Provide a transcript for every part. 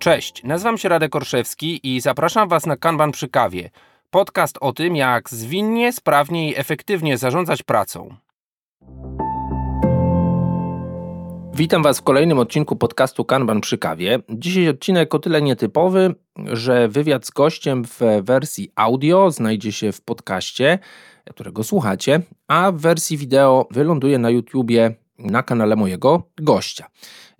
Cześć, nazywam się Radek Orszewski i zapraszam Was na Kanban przy kawie. Podcast o tym, jak zwinnie, sprawnie i efektywnie zarządzać pracą. Witam Was w kolejnym odcinku podcastu Kanban przy kawie. Dzisiaj odcinek o tyle nietypowy, że wywiad z gościem w wersji audio znajdzie się w podcaście, którego słuchacie, a w wersji wideo wyląduje na YouTubie na kanale mojego gościa.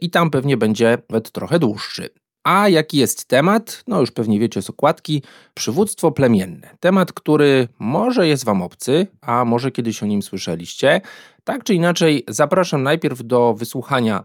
I tam pewnie będzie nawet trochę dłuższy. A jaki jest temat? No już pewnie wiecie z okładki. Przywództwo plemienne. Temat, który może jest Wam obcy, a może kiedyś o nim słyszeliście. Tak czy inaczej, zapraszam najpierw do wysłuchania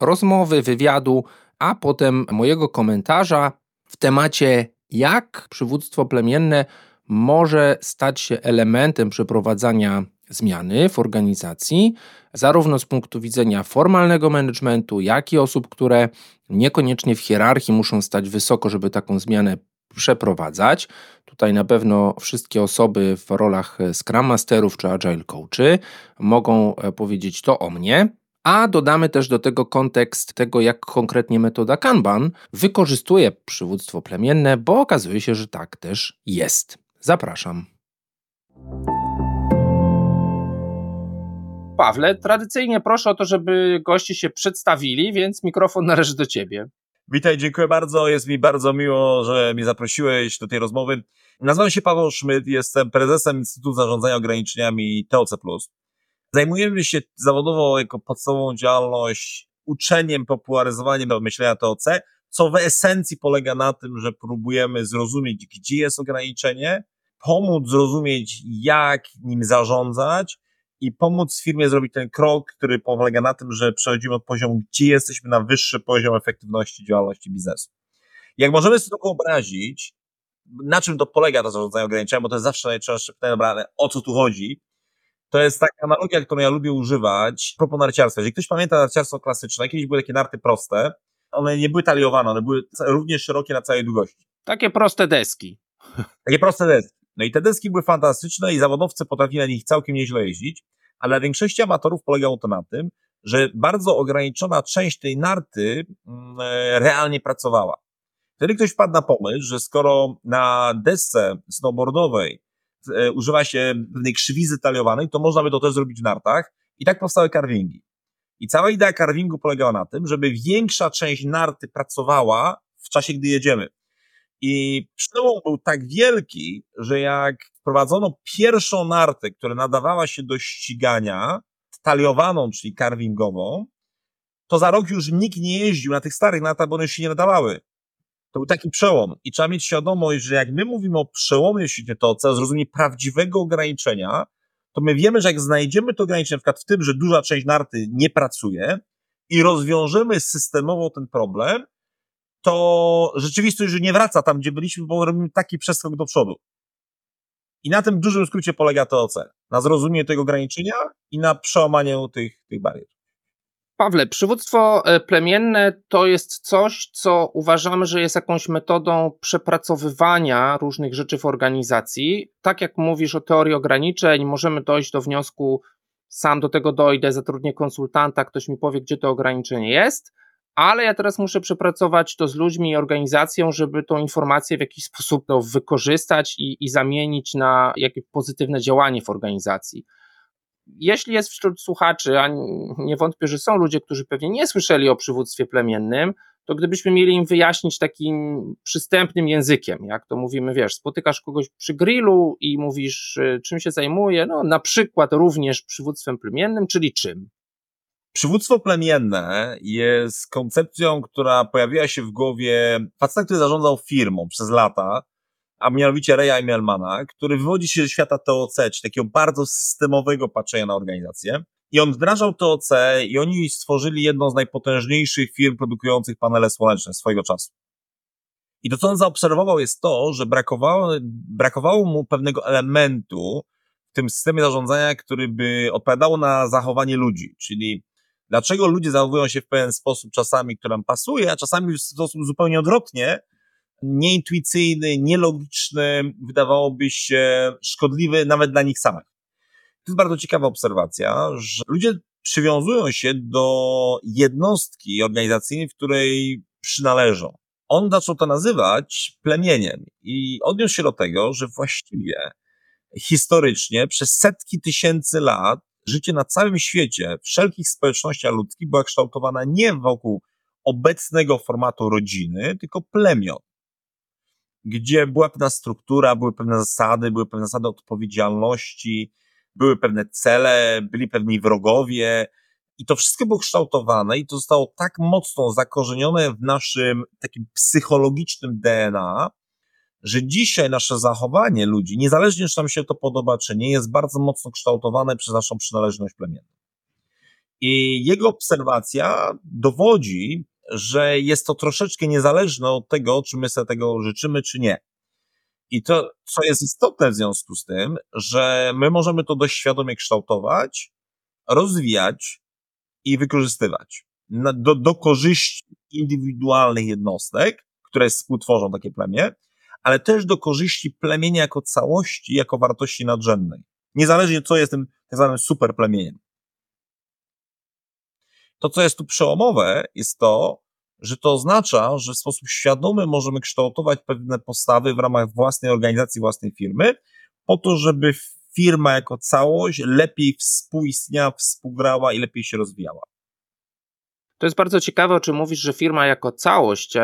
rozmowy, wywiadu, a potem mojego komentarza w temacie, jak przywództwo plemienne może stać się elementem przeprowadzania zmiany w organizacji, zarówno z punktu widzenia formalnego managementu, jak i osób, które niekoniecznie w hierarchii muszą stać wysoko, żeby taką zmianę przeprowadzać. Tutaj na pewno wszystkie osoby w rolach Scrum Masterów czy Agile Coachy mogą e, powiedzieć to o mnie. A dodamy też do tego kontekst tego, jak konkretnie metoda Kanban wykorzystuje przywództwo plemienne, bo okazuje się, że tak też jest. Zapraszam. Pawle, tradycyjnie proszę o to, żeby goście się przedstawili, więc mikrofon należy do ciebie. Witaj, dziękuję bardzo. Jest mi bardzo miło, że mnie zaprosiłeś do tej rozmowy. Nazywam się Paweł Szmyt, jestem prezesem Instytutu Zarządzania Ograniczeniami TOC. Zajmujemy się zawodowo jako podstawową działalność uczeniem, popularyzowaniem myślenia TOC, co w esencji polega na tym, że próbujemy zrozumieć, gdzie jest ograniczenie, pomóc zrozumieć, jak nim zarządzać i pomóc firmie zrobić ten krok, który polega na tym, że przechodzimy od poziomu, gdzie jesteśmy na wyższy poziom efektywności działalności biznesu. Jak możemy sobie to wyobrazić, na czym to polega to zarządzanie ograniczenia, bo to jest zawsze najczęstsze pytanie, dobra, o co tu chodzi? To jest taka analogia, którą ja lubię używać a propos narciarstwa. Jeżeli ktoś pamięta narciarstwo klasyczne, kiedyś były takie narty proste, one nie były taliowane, one były równie szerokie na całej długości. Takie proste deski. Takie proste deski. No i te deski były fantastyczne i zawodowcy potrafili na nich całkiem nieźle jeździć, ale dla większości amatorów polegało to na tym, że bardzo ograniczona część tej narty mm, e, realnie pracowała. Wtedy ktoś wpadł na pomysł, że skoro na desce snowboardowej e, używa się pewnej krzywizy taliowanej, to można by to też zrobić w nartach i tak powstały carvingi. I cała idea carvingu polegała na tym, żeby większa część narty pracowała w czasie, gdy jedziemy. I przełom był tak wielki, że jak wprowadzono pierwszą nartę, która nadawała się do ścigania, taliowaną, czyli carvingową, to za rok już nikt nie jeździł na tych starych nartach, bo one się nie nadawały. To był taki przełom. I trzeba mieć świadomość, że jak my mówimy o przełomie, jeśli to o zrozumienie prawdziwego ograniczenia, to my wiemy, że jak znajdziemy to ograniczenie, na przykład w tym, że duża część narty nie pracuje i rozwiążemy systemowo ten problem, to rzeczywistość już nie wraca tam, gdzie byliśmy, bo robimy taki przeskok do przodu. I na tym dużym skrócie polega TOC. Na zrozumieniu tego ograniczenia i na przełamaniu tych, tych barier. Pawle, przywództwo e, plemienne to jest coś, co uważamy, że jest jakąś metodą przepracowywania różnych rzeczy w organizacji. Tak jak mówisz o teorii ograniczeń, możemy dojść do wniosku, sam do tego dojdę, zatrudnię konsultanta, ktoś mi powie, gdzie to ograniczenie jest, ale ja teraz muszę przepracować to z ludźmi i organizacją, żeby tą informację w jakiś sposób no, wykorzystać i, i zamienić na jakieś pozytywne działanie w organizacji. Jeśli jest wśród słuchaczy, a nie wątpię, że są ludzie, którzy pewnie nie słyszeli o przywództwie plemiennym, to gdybyśmy mieli im wyjaśnić takim przystępnym językiem, jak to mówimy, wiesz, spotykasz kogoś przy grillu i mówisz, y, czym się zajmuje, no na przykład również przywództwem plemiennym, czyli czym? Przywództwo plemienne jest koncepcją, która pojawiła się w głowie faceta, który zarządzał firmą przez lata, a mianowicie Reya Emelmana, który wywodzi się ze świata TOC, czyli takiego bardzo systemowego patrzenia na organizację. I on wdrażał TOC i oni stworzyli jedną z najpotężniejszych firm produkujących panele słoneczne swojego czasu. I to, co on zaobserwował, jest to, że brakowało, brakowało mu pewnego elementu w tym systemie zarządzania, który by odpowiadało na zachowanie ludzi, czyli Dlaczego ludzie zachowują się w pewien sposób czasami, który nam pasuje, a czasami w sposób zupełnie odwrotnie, nieintuicyjny, nielogiczny, wydawałoby się szkodliwy nawet dla nich samych. To jest bardzo ciekawa obserwacja, że ludzie przywiązują się do jednostki organizacyjnej, w której przynależą. on zaczął to nazywać plemieniem i odniósł się do tego, że właściwie historycznie przez setki tysięcy lat życie na całym świecie, wszelkich społecznościach ludzkich była kształtowana nie wokół obecnego formatu rodziny, tylko plemion, gdzie była pewna struktura, były pewne zasady, były pewne zasady odpowiedzialności, były pewne cele, byli pewni wrogowie, i to wszystko było kształtowane i to zostało tak mocno zakorzenione w naszym takim psychologicznym DNA, że dzisiaj nasze zachowanie ludzi, niezależnie czy nam się to podoba, czy nie, jest bardzo mocno kształtowane przez naszą przynależność plemienną. I jego obserwacja dowodzi, że jest to troszeczkę niezależne od tego, czy my sobie tego życzymy, czy nie. I to, co jest istotne w związku z tym, że my możemy to dość świadomie kształtować, rozwijać i wykorzystywać do, do korzyści indywidualnych jednostek, które współtworzą takie plemię, ale też do korzyści plemienia jako całości, jako wartości nadrzędnej. Niezależnie co jest tym tak zwanym superplemieniem. To, co jest tu przełomowe, jest to, że to oznacza, że w sposób świadomy możemy kształtować pewne postawy w ramach własnej organizacji, własnej firmy, po to, żeby firma jako całość lepiej współistniała, współgrała i lepiej się rozwijała. To jest bardzo ciekawe, o czym mówisz, że firma jako całość,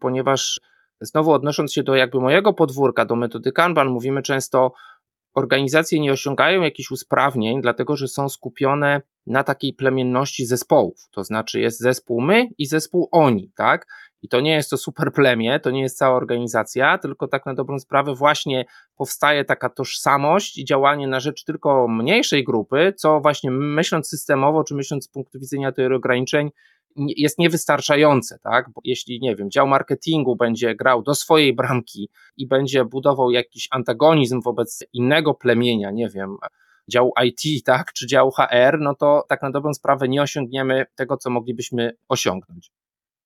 ponieważ znowu odnosząc się do jakby mojego podwórka, do metody Kanban, mówimy często, organizacje nie osiągają jakichś usprawnień, dlatego że są skupione na takiej plemienności zespołów. To znaczy jest zespół my i zespół oni, tak? I to nie jest to super plemię, to nie jest cała organizacja, tylko tak na dobrą sprawę właśnie powstaje taka tożsamość i działanie na rzecz tylko mniejszej grupy, co właśnie myśląc systemowo, czy myśląc z punktu widzenia tych ograniczeń, jest niewystarczające, tak? Bo jeśli, nie wiem, dział marketingu będzie grał do swojej bramki i będzie budował jakiś antagonizm wobec innego plemienia, nie wiem, dział IT, tak, czy dział HR, no to tak na dobrą sprawę nie osiągniemy tego, co moglibyśmy osiągnąć.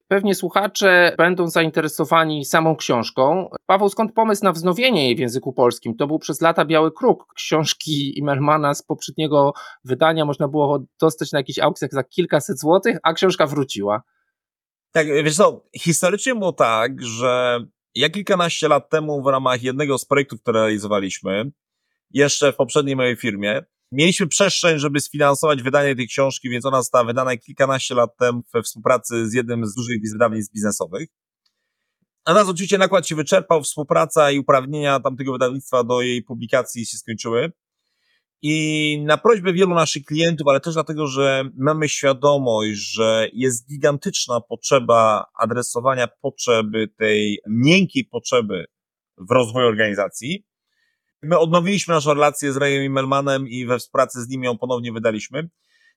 Pewnie słuchacze będą zainteresowani samą książką. Paweł, skąd pomysł na wznowienie jej w języku polskim? To był przez lata Biały Kruk książki Immelmana z poprzedniego wydania. Można było dostać na jakichś aukcjach za kilkaset złotych, a książka wróciła. Tak, wiesz co, historycznie było tak, że ja kilkanaście lat temu w ramach jednego z projektów, które realizowaliśmy, jeszcze w poprzedniej mojej firmie, Mieliśmy przestrzeń, żeby sfinansować wydanie tej książki, więc ona została wydana kilkanaście lat temu we współpracy z jednym z dużych wydawnictw biznesowych. A nas oczywiście nakład się wyczerpał, współpraca i uprawnienia tamtego wydawnictwa do jej publikacji się skończyły. I na prośbę wielu naszych klientów, ale też dlatego, że mamy świadomość, że jest gigantyczna potrzeba adresowania potrzeby, tej miękkiej potrzeby w rozwoju organizacji, My odnowiliśmy naszą relację z Rayem Immelmanem i we współpracy z nim ją ponownie wydaliśmy.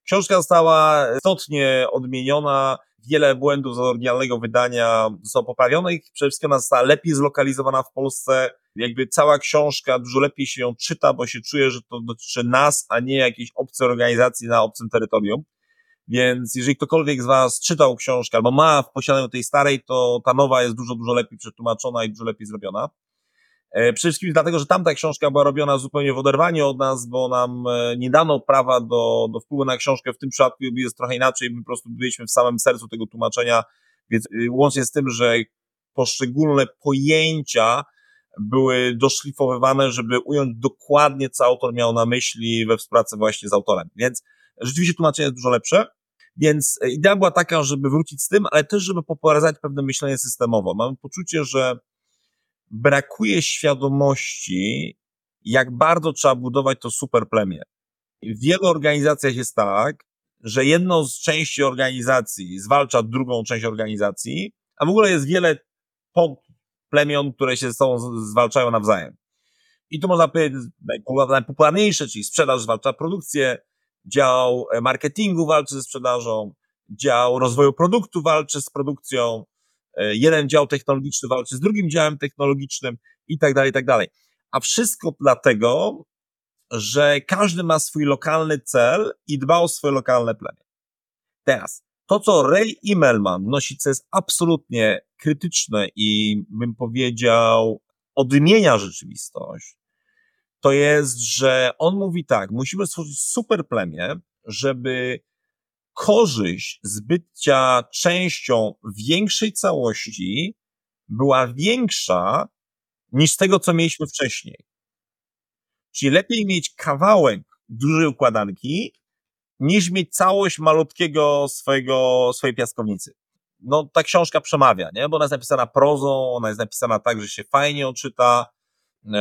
Książka została istotnie odmieniona, wiele błędów z oryginalnego wydania zostało poprawionych, przede wszystkim ona została lepiej zlokalizowana w Polsce, jakby cała książka dużo lepiej się ją czyta, bo się czuje, że to dotyczy nas, a nie jakiejś obcej organizacji na obcym terytorium. Więc jeżeli ktokolwiek z Was czytał książkę albo ma w posiadaniu tej starej, to ta nowa jest dużo, dużo lepiej przetłumaczona i dużo lepiej zrobiona. E, przede wszystkim dlatego, że tamta książka była robiona zupełnie w oderwaniu od nas, bo nam e, nie dano prawa do, do wpływu na książkę. W tym przypadku jest trochę inaczej. My po prostu byliśmy w samym sercu tego tłumaczenia, więc y, łącznie z tym, że poszczególne pojęcia były doszlifowywane, żeby ująć dokładnie, co autor miał na myśli we współpracy właśnie z autorem. Więc rzeczywiście tłumaczenie jest dużo lepsze. Więc e, idea była taka, żeby wrócić z tym, ale też, żeby popularyzować pewne myślenie systemowo. Mamy poczucie, że brakuje świadomości, jak bardzo trzeba budować to super plemię. W wielu organizacjach jest tak, że jedną z części organizacji zwalcza drugą część organizacji, a w ogóle jest wiele podplemion, które się ze sobą zwalczają nawzajem. I tu można powiedzieć, najpopularniejsze, czyli sprzedaż zwalcza produkcję, dział marketingu walczy ze sprzedażą, dział rozwoju produktu walczy z produkcją, jeden dział technologiczny walczy z drugim działem technologicznym i tak dalej, i tak dalej. A wszystko dlatego, że każdy ma swój lokalny cel i dba o swoje lokalne plemię. Teraz, to co Ray Immelman wnosi, co jest absolutnie krytyczne i bym powiedział odmienia rzeczywistość, to jest, że on mówi tak, musimy stworzyć super plemię, żeby korzyść z bycia częścią większej całości była większa niż tego, co mieliśmy wcześniej. Czyli lepiej mieć kawałek dużej układanki, niż mieć całość malutkiego swojego, swojej piaskownicy. No, ta książka przemawia, nie? Bo ona jest napisana prozą, ona jest napisana tak, że się fajnie odczyta,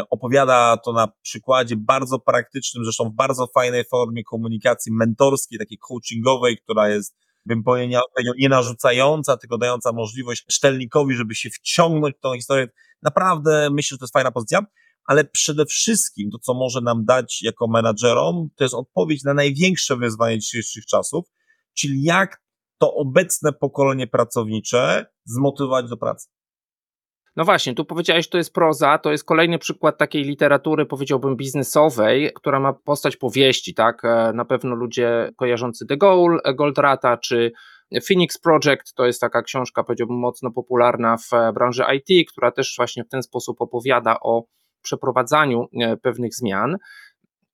opowiada to na przykładzie bardzo praktycznym, zresztą w bardzo fajnej formie komunikacji mentorskiej, takiej coachingowej, która jest, bym powiedział, nie narzucająca, tylko dająca możliwość czytelnikowi, żeby się wciągnąć w tą historię. Naprawdę myślę, że to jest fajna pozycja ale przede wszystkim to, co może nam dać jako menadżerom, to jest odpowiedź na największe wyzwanie dzisiejszych czasów, czyli jak to obecne pokolenie pracownicze zmotywować do pracy. No właśnie, tu powiedziałeś, to jest proza, to jest kolejny przykład takiej literatury, powiedziałbym, biznesowej, która ma postać powieści, tak? E, na pewno ludzie kojarzący The Goal, Goldrata, czy Phoenix Project, to jest taka książka, powiedziałbym, mocno popularna w branży IT, która też właśnie w ten sposób opowiada o przeprowadzaniu e, pewnych zmian.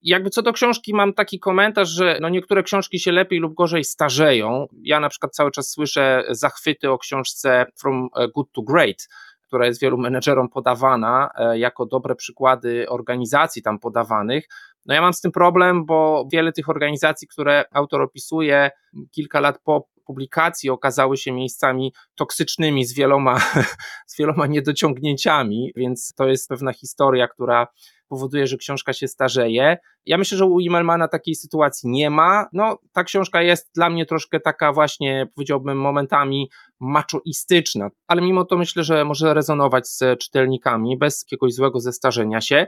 Jakby co do książki mam taki komentarz, że no niektóre książki się lepiej lub gorzej starzeją. Ja na przykład cały czas słyszę zachwyty o książce From e, Good to Great, która jest wielu menedżerom podawana e, jako dobre przykłady organizacji tam podawanych. No ja mam z tym problem, bo wiele tych organizacji, które autor opisuje kilka lat po publikacji okazały się miejscami toksycznymi z wieloma, z wieloma niedociągnięciami, więc to jest pewna historia, która powoduje, że książka się starzeje. Ja myślę, że u Immelmana takiej sytuacji nie ma. No, ta książka jest dla mnie troszkę taka właśnie, powiedziałbym, momentami machoistyczna, ale mimo to myślę, że może rezonować z czytelnikami bez jakiegoś złego zestarzenia się.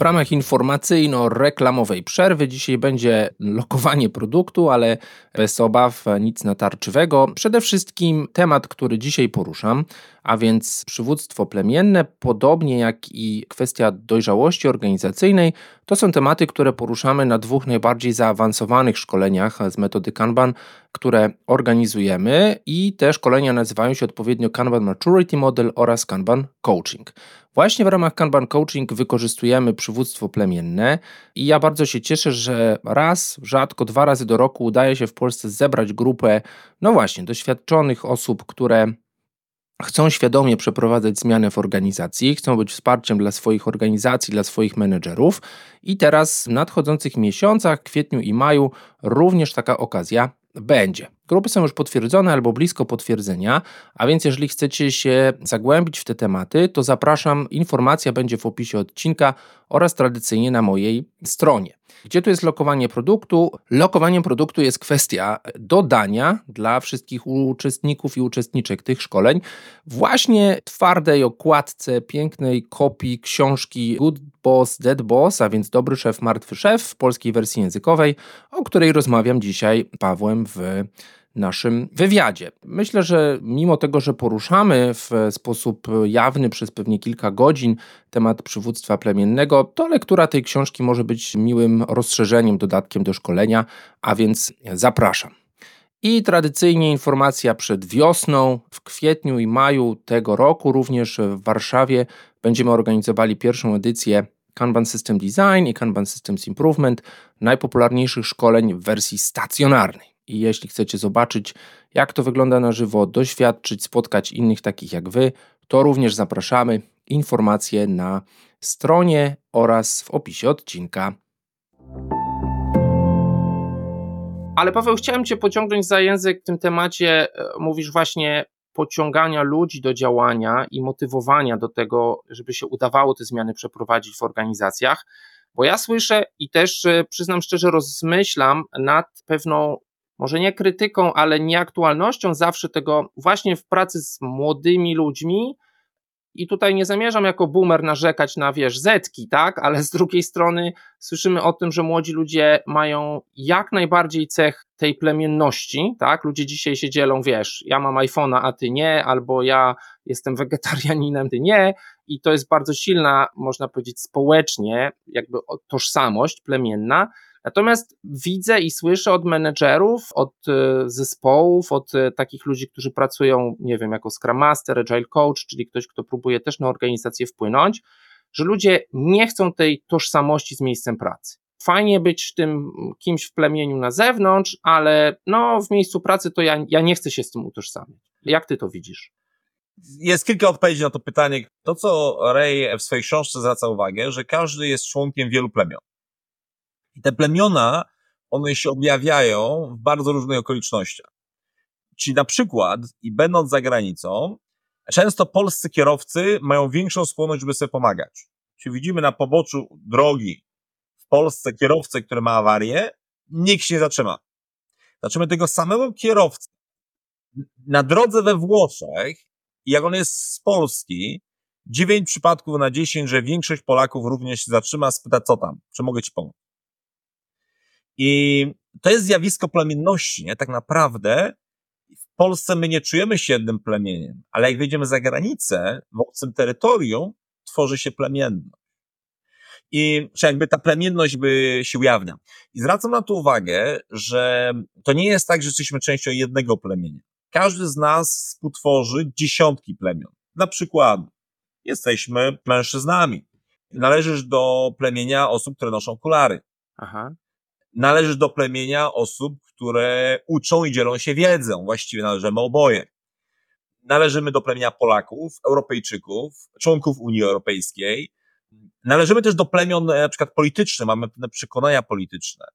W ramach informacyjno-reklamowej przerwy dzisiaj będzie lokowanie produktu, ale bez obaw, nic natarczywego. Przede wszystkim temat, który dzisiaj poruszam, a więc przywództwo plemienne, podobnie jak i kwestia dojrzałości organizacyjnej, to są tematy, które poruszamy na dwóch najbardziej zaawansowanych szkoleniach z metody Kanban, które organizujemy i te szkolenia nazywają się odpowiednio Kanban Maturity Model oraz Kanban Coaching. Właśnie w ramach Kanban Coaching wykorzystujemy przywództwo plemienne i ja bardzo się cieszę, że raz, rzadko dwa razy do roku udaje się w Polsce zebrać grupę, no właśnie, doświadczonych osób, które chcą świadomie przeprowadzać zmiany w organizacji, chcą być wsparciem dla swoich organizacji, dla swoich menedżerów i teraz w nadchodzących miesiącach, kwietniu i maju również taka okazja będzie. Grupy są już potwierdzone albo blisko potwierdzenia, a więc jeżeli chcecie się zagłębić w te tematy, to zapraszam. Informacja będzie w opisie odcinka oraz tradycyjnie na mojej stronie. Gdzie tu jest lokowanie produktu? Lokowaniem produktu jest kwestia dodania dla wszystkich uczestników i uczestniczek tych szkoleń właśnie twardej okładce, pięknej kopii książki Good Boss, Dead Boss, a więc Dobry Szef, Martwy Szef w polskiej wersji językowej, o której rozmawiam dzisiaj Pawłem w naszym wywiadzie. Myślę, że mimo tego, że poruszamy w sposób jawny przez pewnie kilka godzin temat przywództwa plemiennego, to lektura tej książki może być miłym rozszerzeniem, dodatkiem do szkolenia, a więc zapraszam. I tradycyjnie informacja przed wiosną, w kwietniu i maju tego roku, również w Warszawie, będziemy organizowali pierwszą edycję Kanban System Design i Kanban Systems Improvement, najpopularniejszych szkoleń w wersji stacjonarnej. I jeśli chcecie zobaczyć, jak to wygląda na żywo, doświadczyć, spotkać innych takich jak wy, to również zapraszamy. Informacje na stronie oraz w opisie odcinka. Ale Paweł, chciałem Cię pociągnąć za język w tym temacie. E, mówisz właśnie pociągania ludzi do działania i motywowania do tego, żeby się udawało te zmiany przeprowadzić w organizacjach. Bo ja słyszę i też e, przyznam szczerze, rozmyślam nad pewną może nie krytyką, ale nieaktualnością zawsze tego właśnie w pracy z młodymi ludźmi. I tutaj nie zamierzam jako boomer narzekać na, wiesz, zetki, tak? Ale z drugiej strony słyszymy o tym, że młodzi ludzie mają jak najbardziej cech tej plemienności, tak? Ludzie dzisiaj się dzielą, wiesz, ja mam iPhone'a, a ty nie, albo ja jestem wegetarianinem, ty nie. I to jest bardzo silna, można powiedzieć, społecznie, jakby tożsamość plemienna Natomiast widzę i słyszę od menedżerów, od e, zespołów, od e, takich ludzi, którzy pracują, nie wiem, jako Scrum Master, Agile Coach, czyli ktoś, kto próbuje też na organizację wpłynąć, że ludzie nie chcą tej tożsamości z miejscem pracy. fajnie być tym kimś w plemieniu na zewnątrz, ale no w miejscu pracy to ja, ja nie chcę się z tym utożsamiać. Jak ty to widzisz? Jest kilka odpowiedzi na to pytanie. To, co Ray w swojej książce zwraca uwagę, że każdy jest członkiem wielu plemion. I te plemiona, one się objawiają w bardzo różnych okolicznościach. Czyli na przykład, i będąc za granicą, często polscy kierowcy mają większą skłonność, żeby sobie pomagać. Czyli widzimy na poboczu drogi w Polsce kierowcę, który ma awarię, nikt się nie zatrzyma. Zatrzymy tego samego kierowcę na drodze we Włoszech, jak on jest z Polski, dziewięć przypadków na dziesięć, że większość Polaków również się zatrzyma, spyta co tam, czy mogę ci pomóc. I to jest zjawisko plemienności, nie? Tak naprawdę w Polsce my nie czujemy się jednym plemieniem, ale jak wyjdziemy za granicę, w obcym terytorium, tworzy się plemienność. I czy jakby ta plemienność by się ujawnia. I zwracam na to uwagę, że to nie jest tak, że jesteśmy częścią jednego plemienia. Każdy z nas współtworzy dziesiątki plemion. Na przykład jesteśmy mężczyznami. Należysz do plemienia osób, które noszą okulary. Aha. Należysz do plemienia osób, które uczą i dzielą się wiedzą. Właściwie należymy oboje. Należymy do plemienia Polaków, Europejczyków, członków Unii Europejskiej. Należymy też do plemion e, na przykład politycznych, mamy pewne przekonania polityczne.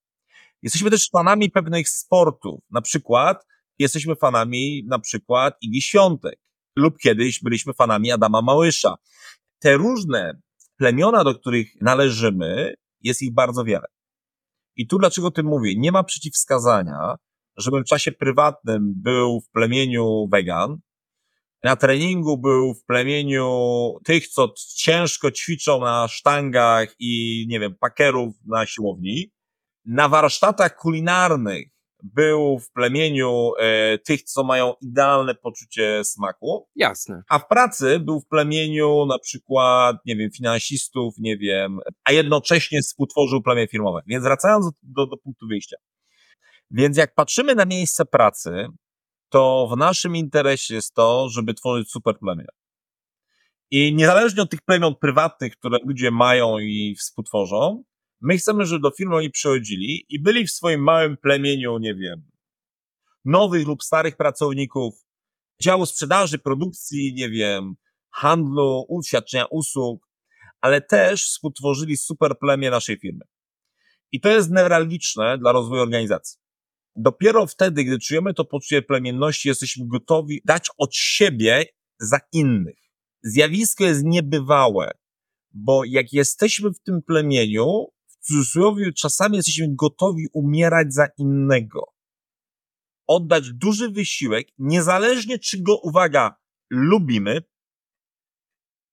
Jesteśmy też fanami pewnych sportów. Na przykład jesteśmy fanami na przykład Igi Świątek lub kiedyś byliśmy fanami Adama Małysza. Te różne plemiona, do których należymy, jest ich bardzo wiele. I tu dlaczego o tym mówię? Nie ma przeciwwskazania, żebym w czasie prywatnym był w plemieniu wegan, na treningu był w plemieniu tych, co ciężko ćwiczą na sztangach i, nie wiem, pakerów na siłowni, na warsztatach kulinarnych był w plemieniu e, tych, co mają idealne poczucie smaku. Jasne. A w pracy był w plemieniu na przykład, nie wiem, finansistów, nie wiem, a jednocześnie współtworzył plemię firmowe. Więc wracając do, do punktu wyjścia. Więc jak patrzymy na miejsce pracy, to w naszym interesie jest to, żeby tworzyć super plemię. I niezależnie od tych plemion prywatnych, które ludzie mają i współtworzą, My chcemy, żeby do firmy oni przychodzili i byli w swoim małym plemieniu, nie wiem, nowych lub starych pracowników, działu sprzedaży, produkcji, nie wiem, handlu, świadczenia usług, ale też współtworzyli super plemię naszej firmy. I to jest newralgiczne dla rozwoju organizacji. Dopiero wtedy, gdy czujemy to poczucie plemienności, jesteśmy gotowi dać od siebie za innych. Zjawisko jest niebywałe, bo jak jesteśmy w tym plemieniu, cudzysłowie czasami jesteśmy gotowi umierać za innego. Oddać duży wysiłek, niezależnie czy go, uwaga, lubimy,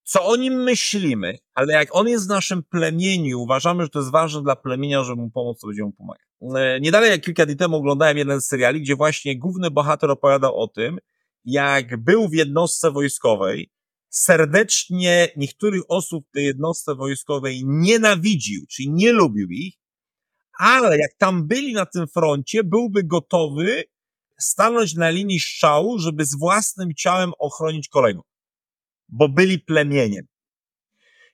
co o nim myślimy, ale jak on jest w naszym plemieniu, uważamy, że to jest ważne dla plemienia, żeby mu pomóc, to będziemy mu pomagać. E, nie dalej jak kilka dni temu oglądałem jeden z seriali, gdzie właśnie główny bohater opowiadał o tym, jak był w jednostce wojskowej, serdecznie niektórych osób w tej jednostce wojskowej nienawidził, czyli nie lubił ich, ale jak tam byli na tym froncie, byłby gotowy stanąć na linii strzału, żeby z własnym ciałem ochronić kolegów, bo byli plemieniem.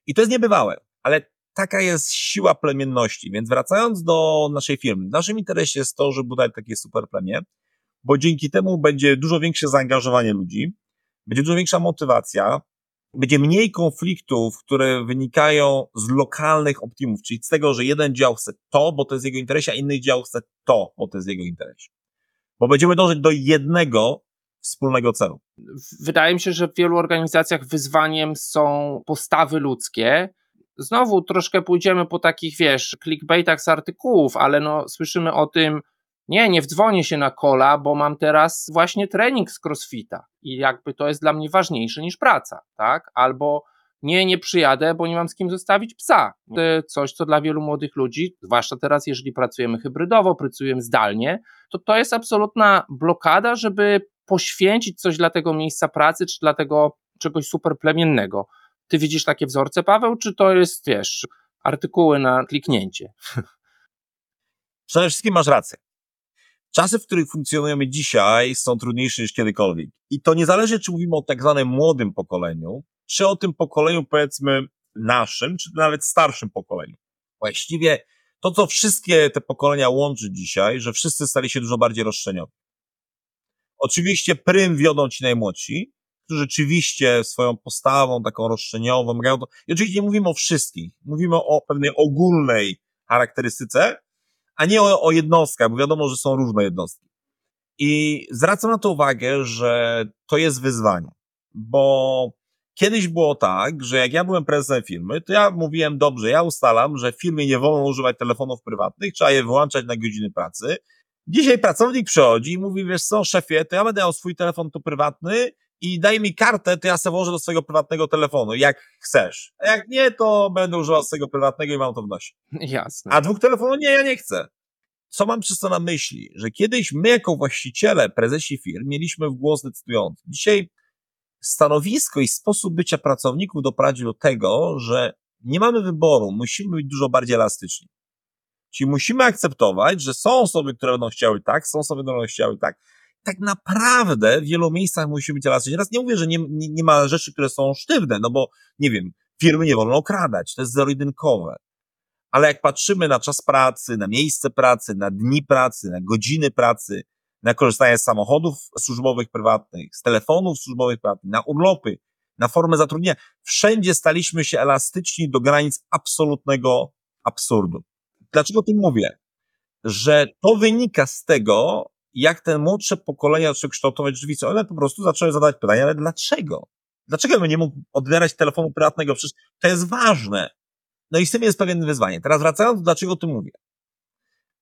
I to jest niebywałe, ale taka jest siła plemienności. Więc wracając do naszej firmy, w naszym interesie jest to, żeby budować takie super plemię, bo dzięki temu będzie dużo większe zaangażowanie ludzi, będzie dużo większa motywacja, będzie mniej konfliktów, które wynikają z lokalnych optimów, czyli z tego, że jeden dział chce to, bo to jest jego interesie, a inny dział chce to, bo to jest jego interesie. Bo będziemy dążyć do jednego wspólnego celu. Wydaje mi się, że w wielu organizacjach wyzwaniem są postawy ludzkie. Znowu troszkę pójdziemy po takich, wiesz, clickbaitach z artykułów, ale no, słyszymy o tym, nie, nie wdzwonię się na kola, bo mam teraz właśnie trening z crossfita i jakby to jest dla mnie ważniejsze niż praca, tak? Albo nie, nie przyjadę, bo nie mam z kim zostawić psa. Coś, co dla wielu młodych ludzi, zwłaszcza teraz, jeżeli pracujemy hybrydowo, pracujemy zdalnie, to to jest absolutna blokada, żeby poświęcić coś dla tego miejsca pracy, czy dla tego czegoś super plemiennego. Ty widzisz takie wzorce, Paweł, czy to jest, wiesz, artykuły na kliknięcie? Przede wszystkim masz rację. Czasy, w których funkcjonujemy dzisiaj są trudniejsze niż kiedykolwiek. I to nie zależy, czy mówimy o tak zwanym młodym pokoleniu, czy o tym pokoleniu powiedzmy naszym, czy nawet starszym pokoleniu. Właściwie to, co wszystkie te pokolenia łączy dzisiaj, że wszyscy stali się dużo bardziej roszczeniowi. Oczywiście prym wiodą ci najmłodsi, którzy rzeczywiście swoją postawą taką roszczeniową, to, i oczywiście nie mówimy o wszystkich, mówimy o pewnej ogólnej charakterystyce, a nie o, o jednostkach, bo wiadomo, że są różne jednostki. I zwracam na to uwagę, że to jest wyzwanie, bo kiedyś było tak, że jak ja byłem prezesem firmy, to ja mówiłem, dobrze, ja ustalam, że w firmie nie wolno używać telefonów prywatnych, trzeba je wyłączać na godziny pracy. Dzisiaj pracownik przychodzi i mówi, wiesz co, szefie, to ja będę miał swój telefon tu prywatny i daj mi kartę, to ja sobie włożę do swojego prywatnego telefonu, jak chcesz. A jak nie, to będę używał swojego prywatnego i mam to w nosie. Jasne. A dwóch telefonów? Nie, ja nie chcę. Co mam przez to na myśli? Że kiedyś my jako właściciele, prezesi firm mieliśmy w głos decydujący. Dzisiaj stanowisko i sposób bycia pracowników doprowadzi do tego, że nie mamy wyboru, musimy być dużo bardziej elastyczni. Czyli musimy akceptować, że są osoby, które będą chciały tak, są osoby, które będą chciały tak. Tak naprawdę w wielu miejscach musi być elastyczny. Teraz nie mówię, że nie, nie, nie ma rzeczy, które są sztywne, no bo nie wiem, firmy nie wolno okradać, to jest zero-jedynkowe. Ale jak patrzymy na czas pracy, na miejsce pracy, na dni pracy, na godziny pracy, na korzystanie z samochodów służbowych prywatnych, z telefonów służbowych prywatnych, na urlopy, na formę zatrudnienia, wszędzie staliśmy się elastyczni do granic absolutnego absurdu. Dlaczego o tym mówię? Że to wynika z tego, jak te młodsze pokolenia zaczęły kształtować rzeczywistość. One po prostu zaczęły zadawać pytania, ale dlaczego? Dlaczego bym nie mógł odbierać telefonu prywatnego? Przecież to jest ważne. No i z tym jest pewien wyzwanie. Teraz wracając, dlaczego o tym mówię.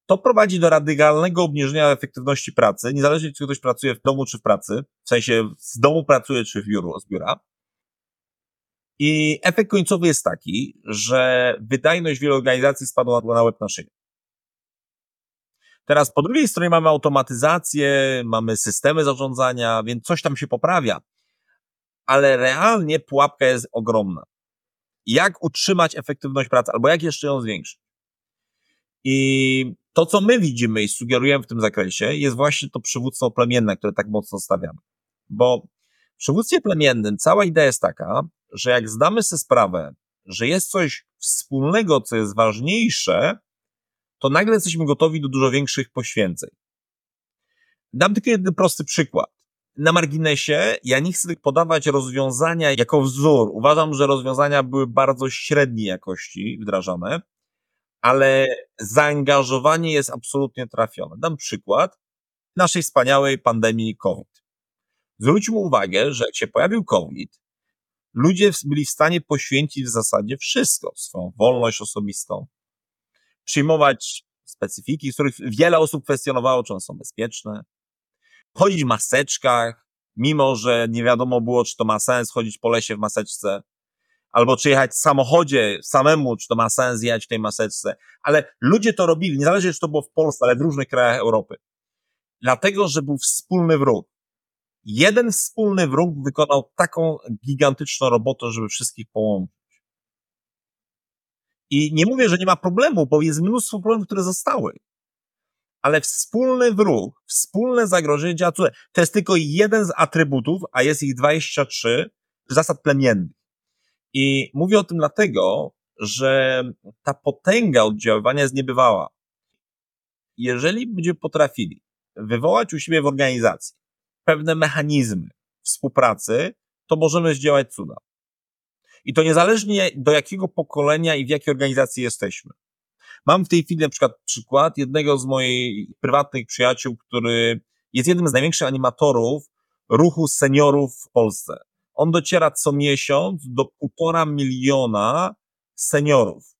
To prowadzi do radykalnego obniżenia efektywności pracy, niezależnie czy ktoś pracuje w domu czy w pracy, w sensie z domu pracuje czy w biuru, z biura. I efekt końcowy jest taki, że wydajność wielu organizacji spadła na łeb na szyję. Teraz po drugiej stronie mamy automatyzację, mamy systemy zarządzania, więc coś tam się poprawia. Ale realnie pułapka jest ogromna. Jak utrzymać efektywność pracy, albo jak jeszcze ją zwiększyć? I to, co my widzimy i sugerujemy w tym zakresie, jest właśnie to przywództwo plemienne, które tak mocno stawiamy. Bo w przywództwie plemiennym cała idea jest taka, że jak zdamy sobie sprawę, że jest coś wspólnego, co jest ważniejsze, to nagle jesteśmy gotowi do dużo większych poświęceń. Dam tylko jeden prosty przykład. Na marginesie, ja nie chcę podawać rozwiązania jako wzór. Uważam, że rozwiązania były bardzo średniej jakości wdrażane, ale zaangażowanie jest absolutnie trafione. Dam przykład naszej wspaniałej pandemii COVID. Zwróćmy uwagę, że jak się pojawił COVID, ludzie byli w stanie poświęcić w zasadzie wszystko, swoją wolność osobistą, przyjmować specyfiki, z których wiele osób kwestionowało, czy one są bezpieczne, chodzić w maseczkach, mimo że nie wiadomo było, czy to ma sens chodzić po lesie w maseczce, albo czy jechać w samochodzie samemu, czy to ma sens jechać w tej maseczce. Ale ludzie to robili, niezależnie czy to było w Polsce, ale w różnych krajach Europy. Dlatego, że był wspólny wróg. Jeden wspólny wróg wykonał taką gigantyczną robotę, żeby wszystkich połączyć. I nie mówię, że nie ma problemu, bo jest mnóstwo problemów, które zostały. Ale wspólny wróg, wspólne zagrożenie działa tutaj. To jest tylko jeden z atrybutów, a jest ich 23 zasad plemiennych. I mówię o tym dlatego, że ta potęga oddziaływania jest niebywała. Jeżeli będziemy potrafili wywołać u siebie w organizacji pewne mechanizmy współpracy, to możemy zdziałać cuda. I to niezależnie do jakiego pokolenia i w jakiej organizacji jesteśmy. Mam w tej chwili na przykład przykład jednego z moich prywatnych przyjaciół, który jest jednym z największych animatorów ruchu seniorów w Polsce. On dociera co miesiąc do półtora miliona seniorów.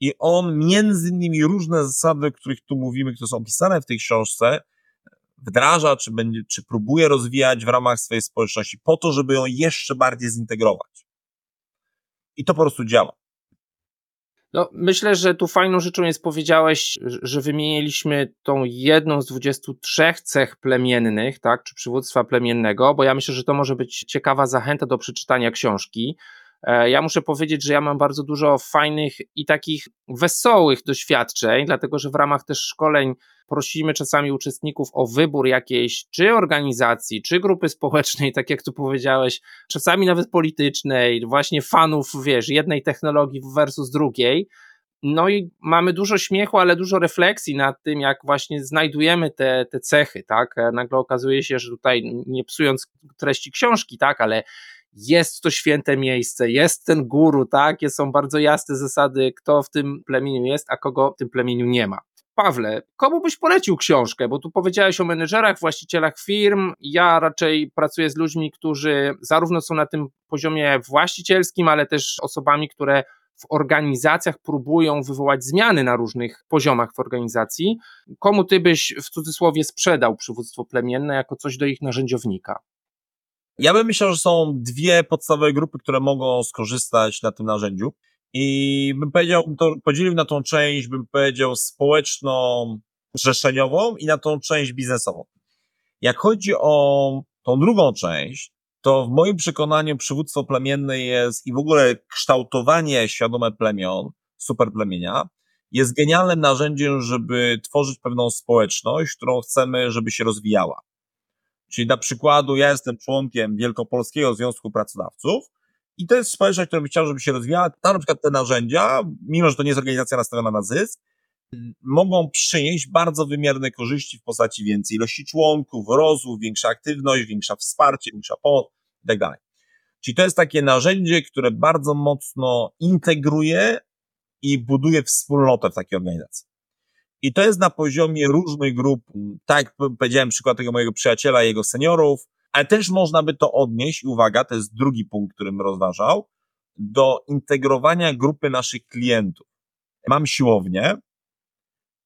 I on między innymi różne zasady, o których tu mówimy, które są opisane w tej książce, wdraża, czy, będzie, czy próbuje rozwijać w ramach swojej społeczności po to, żeby ją jeszcze bardziej zintegrować. I to po prostu działa. No, myślę, że tu fajną rzeczą jest powiedziałeś, że wymieniliśmy tą jedną z 23 cech plemiennych, tak, czy przywództwa plemiennego, bo ja myślę, że to może być ciekawa zachęta do przeczytania książki. E, ja muszę powiedzieć, że ja mam bardzo dużo fajnych i takich wesołych doświadczeń, dlatego że w ramach też szkoleń prosimy czasami uczestników o wybór jakiejś czy organizacji, czy grupy społecznej, tak jak tu powiedziałeś, czasami nawet politycznej, właśnie fanów, wiesz, jednej technologii versus drugiej. No i mamy dużo śmiechu, ale dużo refleksji nad tym, jak właśnie znajdujemy te, te cechy, tak? E, nagle okazuje się, że tutaj, nie psując treści książki, tak, ale jest to święte miejsce, jest ten guru, tak? Są bardzo jasne zasady, kto w tym plemieniu jest, a kogo w tym plemieniu nie ma. Pawle, komu byś polecił książkę? Bo tu powiedziałeś o menedżerach, właścicielach firm. Ja raczej pracuję z ludźmi, którzy zarówno są na tym poziomie właścicielskim, ale też osobami, które w organizacjach próbują wywołać zmiany na różnych poziomach w organizacji. Komu ty byś w cudzysłowie sprzedał przywództwo plemienne jako coś do ich narzędziownika? Ja bym myślał, że są dwie podstawowe grupy, które mogą skorzystać na tym narzędziu. I bym powiedział, to podzielił na tą część, bym powiedział, społeczną, zrzeszeniową i na tą część biznesową. Jak chodzi o tą drugą część, to w moim przekonaniu przywództwo plemienne jest i w ogóle kształtowanie świadome plemion, superplemienia, jest genialnym narzędziem, żeby tworzyć pewną społeczność, którą chcemy, żeby się rozwijała. Czyli na przykładu ja jestem członkiem Wielkopolskiego Związku Pracodawców i to jest społeczność, która by chciała, żeby się rozwijała. Tam na przykład te narzędzia, mimo że to nie jest organizacja nastawiona na zysk, mogą przynieść bardzo wymierne korzyści w postaci więcej ilości członków, rozwój, większa aktywność, większa wsparcie, większa pomoc itd. Tak Czyli to jest takie narzędzie, które bardzo mocno integruje i buduje wspólnotę w takiej organizacji. I to jest na poziomie różnych grup, tak jak powiedziałem przykład tego mojego przyjaciela, jego seniorów, ale też można by to odnieść, i uwaga, to jest drugi punkt, którym rozważał, do integrowania grupy naszych klientów. Mam siłownię,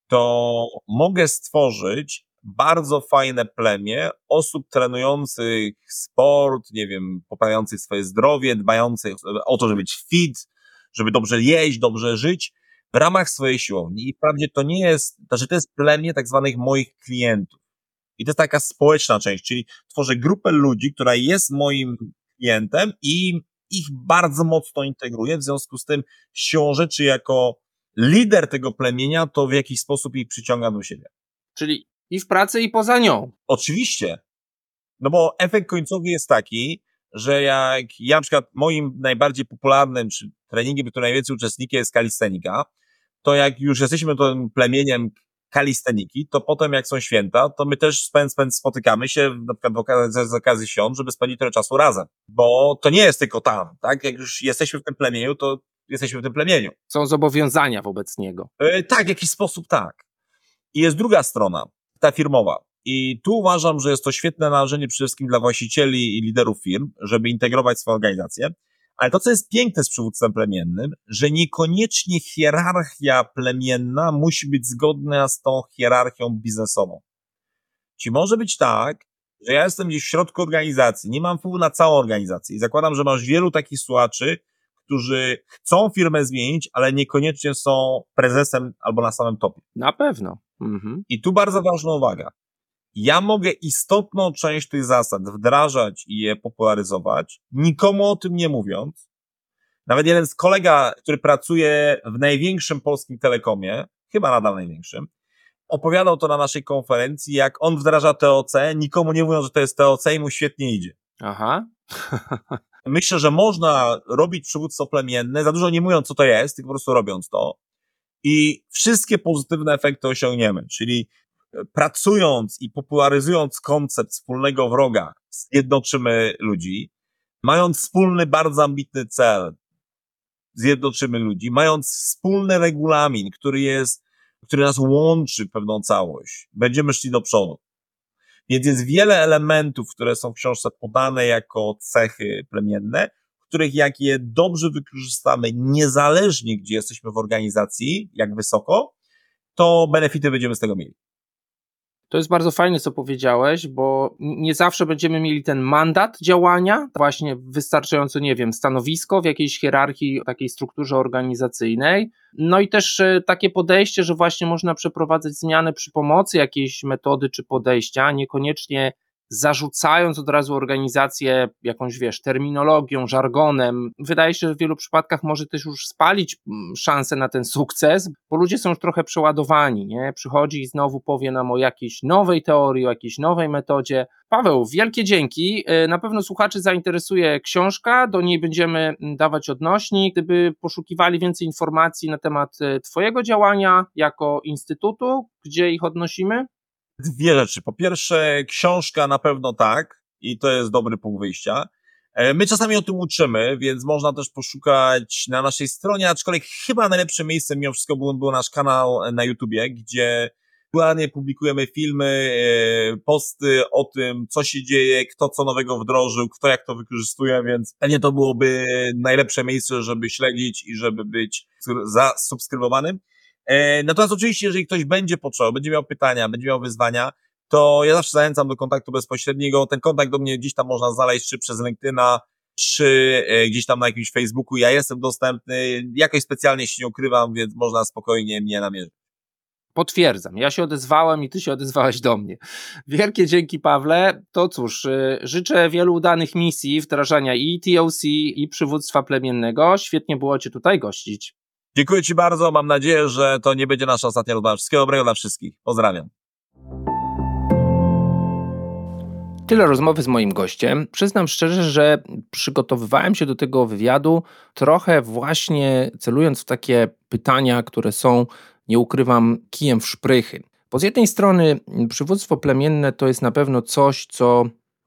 to mogę stworzyć bardzo fajne plemię osób trenujących sport, nie wiem, poprawiających swoje zdrowie, dbających o to, żeby być fit, żeby dobrze jeść, dobrze żyć w ramach swojej siłowni. I wprawdzie to nie jest, to, że to jest plemię tak zwanych moich klientów. I to jest taka społeczna część, czyli tworzę grupę ludzi, która jest moim klientem i ich bardzo mocno integruję, w związku z tym siłą rzeczy jako lider tego plemienia, to w jakiś sposób ich przyciąga do siebie. Czyli i w pracy, i poza nią. Oczywiście. No bo efekt końcowy jest taki, że jak ja na przykład moim najbardziej popularnym, czy treningiem, który najwięcej uczestników jest kalistenika, to jak już jesteśmy tym plemieniem kalisteniki, to potem jak są święta, to my też spęd, spęd, spotykamy się na przykład z okazji świąt, żeby spędzić trochę czasu razem. Bo to nie jest tylko tam, tak? Jak już jesteśmy w tym plemieniu, to jesteśmy w tym plemieniu. Są zobowiązania wobec niego. Yy, tak, w jakiś sposób tak. I jest druga strona, ta firmowa. I tu uważam, że jest to świetne narzędzie przede wszystkim dla właścicieli i liderów firm, żeby integrować swoją organizację. Ale to, co jest piękne z przywództwem plemiennym, że niekoniecznie hierarchia plemienna musi być zgodna z tą hierarchią biznesową. Czyli może być tak, że ja jestem gdzieś w środku organizacji, nie mam wpływu na całą organizację i zakładam, że masz wielu takich słuchaczy, którzy chcą firmę zmienić, ale niekoniecznie są prezesem albo na samym topie. Na pewno. Mhm. I tu bardzo ważna uwaga. Ja mogę istotną część tych zasad wdrażać i je popularyzować, nikomu o tym nie mówiąc. Nawet jeden z kolega, który pracuje w największym polskim telekomie, chyba nadal największym, opowiadał to na naszej konferencji, jak on wdraża TOC, nikomu nie mówiąc, że to jest TOC i mu świetnie idzie. Aha. Myślę, że można robić przywództwo plemienne, za dużo nie mówiąc, co to jest, tylko po prostu robiąc to. I wszystkie pozytywne efekty osiągniemy, czyli pracując i popularyzując koncept wspólnego wroga, zjednoczymy ludzi, mając wspólny, bardzo ambitny cel, zjednoczymy ludzi, mając wspólny regulamin, który jest, który nas łączy w pewną całość, będziemy szli do przodu. Więc jest wiele elementów, które są w książce podane jako cechy plemienne, których jak je dobrze wykorzystamy, niezależnie gdzie jesteśmy w organizacji, jak wysoko, to benefity będziemy z tego mieli. To jest bardzo fajne, co powiedziałeś, bo nie zawsze będziemy mieli ten mandat działania, właśnie wystarczająco, nie wiem, stanowisko w jakiejś hierarchii, takiej strukturze organizacyjnej. No i też e, takie podejście, że właśnie można przeprowadzać zmiany przy pomocy jakiejś metody czy podejścia, niekoniecznie zarzucając od razu organizację jakąś, wiesz, terminologią, żargonem. Wydaje się, że w wielu przypadkach może też już spalić mm, szansę na ten sukces, bo ludzie są już trochę przeładowani, nie? Przychodzi i znowu powie nam o jakiejś nowej teorii, o jakiejś nowej metodzie. Paweł, wielkie dzięki. E, na pewno słuchaczy zainteresuje książka, do niej będziemy mm, dawać odnośnik. Gdyby poszukiwali więcej informacji na temat e, Twojego działania jako instytutu, gdzie ich odnosimy? Dwie rzeczy. Po pierwsze, książka na pewno tak, i to jest dobry punkt wyjścia. E, my czasami o tym uczymy, więc można też poszukać na naszej stronie, aczkolwiek chyba najlepszym miejscem mimo wszystko był, był nasz kanał na YouTubie, gdzie regularnie publikujemy filmy, e, posty o tym, co się dzieje, kto co nowego wdrożył, kto jak to wykorzystuje, więc pewnie to byłoby najlepsze miejsce, żeby śledzić i żeby być zasubskrybowanym. E, natomiast oczywiście, jeżeli ktoś będzie potrzebował, będzie miał pytania, będzie miał wyzwania, to ja zawsze zachęcam do kontaktu bezpośredniego. Ten kontakt do mnie gdzieś tam można znaleźć, czy przez LinkedIna, czy e, gdzieś tam na jakimś Facebooku. Ja jestem dostępny, jakoś specjalnie się nie ukrywam, więc można spokojnie mnie namierzyć. Potwierdzam. Ja się odezwałem i ty się odezwałeś do mnie. Wielkie dzięki, Pawle. To cóż, y, życzę wielu udanych misji wdrażania i TOC, i przywództwa plemiennego. Świetnie było cię tutaj gościć. Dziękuję ci bardzo. Mam nadzieję, że to nie będzie nasza ostatnia rozmowa. Wszystkiego dobrego dla wszystkich. Pozdrawiam. Tyle rozmowy z moim gościem. Przyznam szczerze, że przygotowywałem się do tego wywiadu trochę właśnie celując w takie pytania, które są nie ukrywam, kijem w szprychy. Bo z jednej strony przywództwo plemienne to jest na pewno coś, co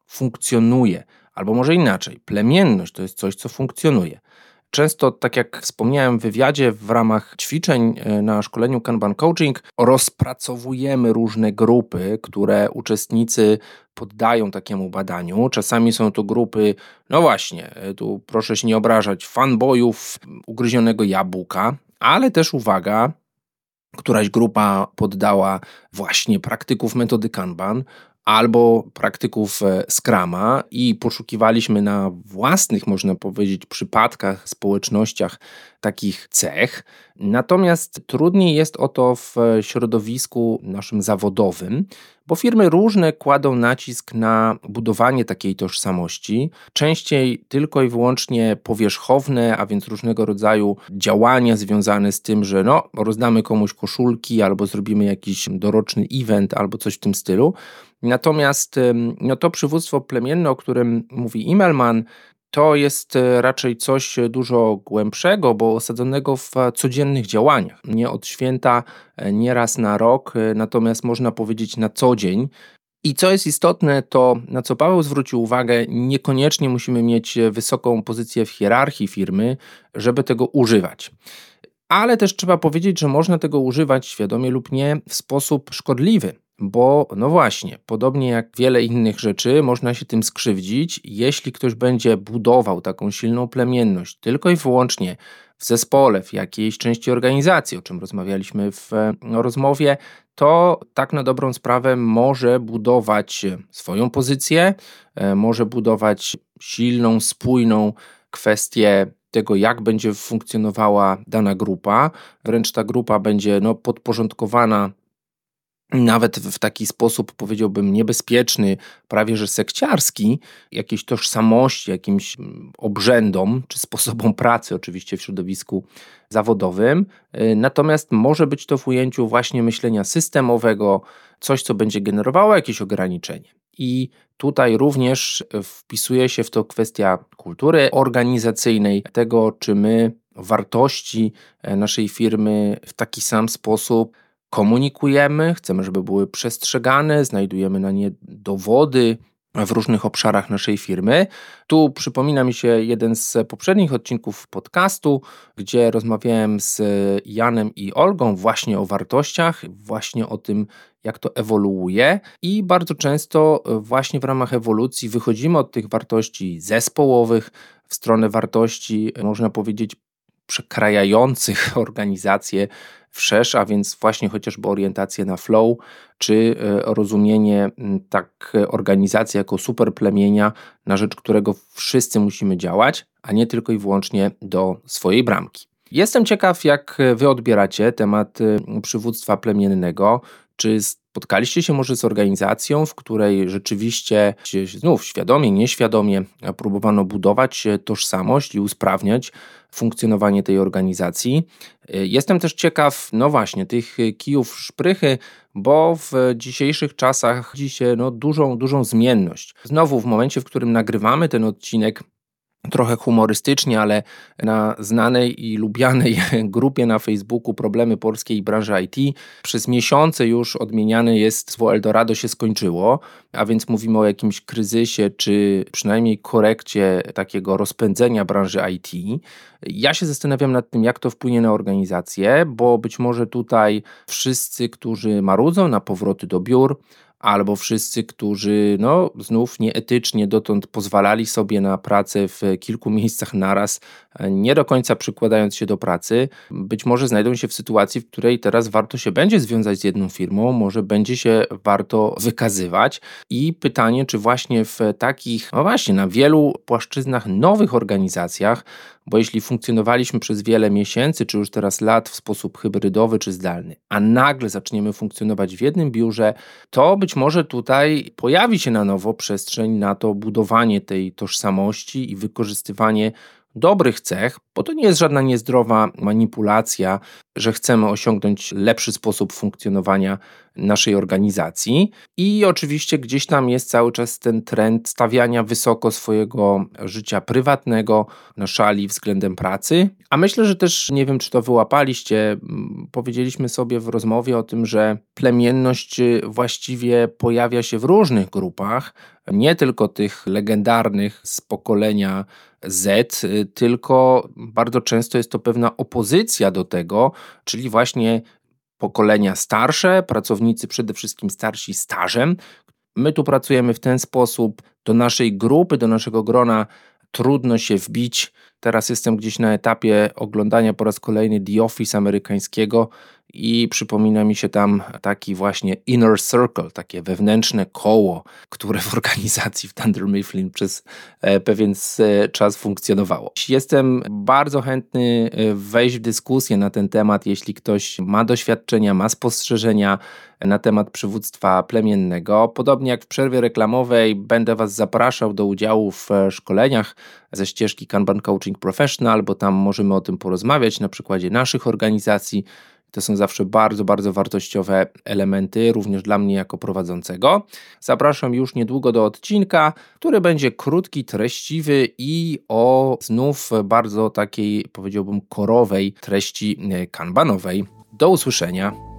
funkcjonuje, albo może inaczej, plemienność to jest coś, co funkcjonuje. Często, tak jak wspomniałem w wywiadzie, w ramach ćwiczeń e, na szkoleniu Kanban Coaching rozpracowujemy różne grupy, które uczestnicy poddają takiemu badaniu. Czasami są to grupy, no właśnie, e, tu proszę się nie obrażać, fanboyów ugryzionego jabłka, ale też uwaga, któraś grupa poddała właśnie praktyków metody Kanban albo praktyków e, Scrama i poszukiwaliśmy na własnych, można powiedzieć, przypadkach, społecznościach takich cech. Natomiast trudniej jest o to w środowisku naszym zawodowym, bo firmy różne kładą nacisk na budowanie takiej tożsamości, częściej tylko i wyłącznie powierzchowne, a więc różnego rodzaju działania związane z tym, że no, rozdamy komuś koszulki albo zrobimy jakiś doroczny event albo coś w tym stylu. Natomiast no, to przywództwo plemienne, o którym mówi Immelman, to jest e, raczej coś dużo głębszego, bo osadzonego w codziennych działaniach. Nie od święta, e, nie raz na rok, e, natomiast można powiedzieć na co dzień. I co jest istotne, to na co Paweł zwrócił uwagę, niekoniecznie musimy mieć wysoką pozycję w hierarchii firmy, żeby tego używać. Ale też trzeba powiedzieć, że można tego używać świadomie lub nie w sposób szkodliwy bo no właśnie, podobnie jak wiele innych rzeczy, można się tym skrzywdzić, jeśli ktoś będzie budował taką silną plemienność tylko i wyłącznie w zespole, w jakiejś części organizacji, o czym rozmawialiśmy w no, rozmowie, to tak na dobrą sprawę może budować swoją pozycję, e, może budować silną, spójną kwestię tego, jak będzie funkcjonowała dana grupa. Wręcz ta grupa będzie no, podporządkowana nawet w taki sposób, powiedziałbym, niebezpieczny, prawie że sekciarski, jakiejś tożsamości, jakimś mm, obrzędom czy sposobom pracy, oczywiście w środowisku zawodowym. Y, natomiast może być to w ujęciu właśnie myślenia systemowego, coś, co będzie generowało jakieś ograniczenie. I tutaj również wpisuje się w to kwestia kultury organizacyjnej, tego, czy my wartości e, naszej firmy w taki sam sposób komunikujemy, chcemy, żeby były przestrzegane, znajdujemy na nie dowody w różnych obszarach naszej firmy. Tu przypomina mi się jeden z poprzednich odcinków podcastu, gdzie rozmawiałem z Janem i Olgą właśnie o wartościach, właśnie o tym, jak to ewoluuje, i bardzo często właśnie w ramach ewolucji wychodzimy od tych wartości zespołowych w stronę wartości, można powiedzieć, przekrajających organizację wszerz, a więc właśnie chociażby orientację na flow, czy e, rozumienie tak organizacji jako superplemienia, na rzecz którego wszyscy musimy działać, a nie tylko i wyłącznie do swojej bramki. Jestem ciekaw, jak wy odbieracie temat przywództwa plemiennego. Czy z Spotkaliście się może z organizacją, w której rzeczywiście znów świadomie, nieświadomie próbowano budować tożsamość i usprawniać funkcjonowanie tej organizacji. Jestem też ciekaw, no właśnie, tych kijów szprychy, bo w dzisiejszych czasach widzi się no, dużą, dużą zmienność. Znowu w momencie, w którym nagrywamy ten odcinek, trochę humorystycznie, ale na znanej i lubianej grupie na Facebooku Problemy Polskiej Branży IT przez miesiące już odmieniane jest słowo Eldorado się skończyło, a więc mówimy o jakimś kryzysie, czy przynajmniej korekcie takiego rozpędzenia branży IT. Ja się zastanawiam nad tym, jak to wpłynie na organizację, bo być może tutaj wszyscy, którzy marudzą na powroty do biur, albo wszyscy, którzy no, znów nieetycznie dotąd pozwalali sobie na pracę w kilku miejscach naraz, nie do końca przykładając się do pracy, być może znajdą się w sytuacji, w której teraz warto się będzie związać z jedną firmą, może będzie się warto wykazywać. I pytanie, czy właśnie w takich, no właśnie, na wielu płaszczyznach nowych organizacjach, bo jeśli funkcjonowaliśmy przez wiele miesięcy, czy już teraz lat w sposób hybrydowy czy zdalny, a nagle zaczniemy funkcjonować w jednym biurze, to być może tutaj pojawi się na nowo przestrzeń na to budowanie tej tożsamości i wykorzystywanie dobrych cech, bo to nie jest żadna niezdrowa manipulacja, że chcemy osiągnąć lepszy sposób funkcjonowania naszej organizacji. I oczywiście gdzieś tam jest cały czas ten trend stawiania wysoko swojego życia prywatnego na szali względem pracy. A myślę, że też nie wiem, czy to wyłapaliście. Powiedzieliśmy sobie w rozmowie o tym, że plemienność właściwie pojawia się w różnych grupach, nie tylko tych legendarnych z pokolenia Z, tylko bardzo często jest to pewna opozycja do tego, czyli właśnie pokolenia starsze, pracownicy przede wszystkim starsi stażem. My tu pracujemy w ten sposób, do naszej grupy, do naszego grona trudno się wbić. Teraz jestem gdzieś na etapie oglądania po raz kolejny The Office amerykańskiego i przypomina mi się tam taki właśnie inner circle, takie wewnętrzne koło, które w organizacji w Thunder Mifflin przez e, pewien e, czas funkcjonowało. Jestem bardzo chętny e, wejść w dyskusję na ten temat, jeśli ktoś ma doświadczenia, ma spostrzeżenia na temat przywództwa plemiennego. Podobnie jak w przerwie reklamowej będę Was zapraszał do udziału w szkoleniach ze ścieżki Kanban Coaching Professional, bo tam możemy o tym porozmawiać na przykładzie naszych organizacji, to są zawsze bardzo, bardzo wartościowe elementy, również dla mnie jako prowadzącego. Zapraszam już niedługo do odcinka, który będzie krótki, treściwy i o znów bardzo takiej, powiedziałbym, korowej treści kanbanowej. Do usłyszenia.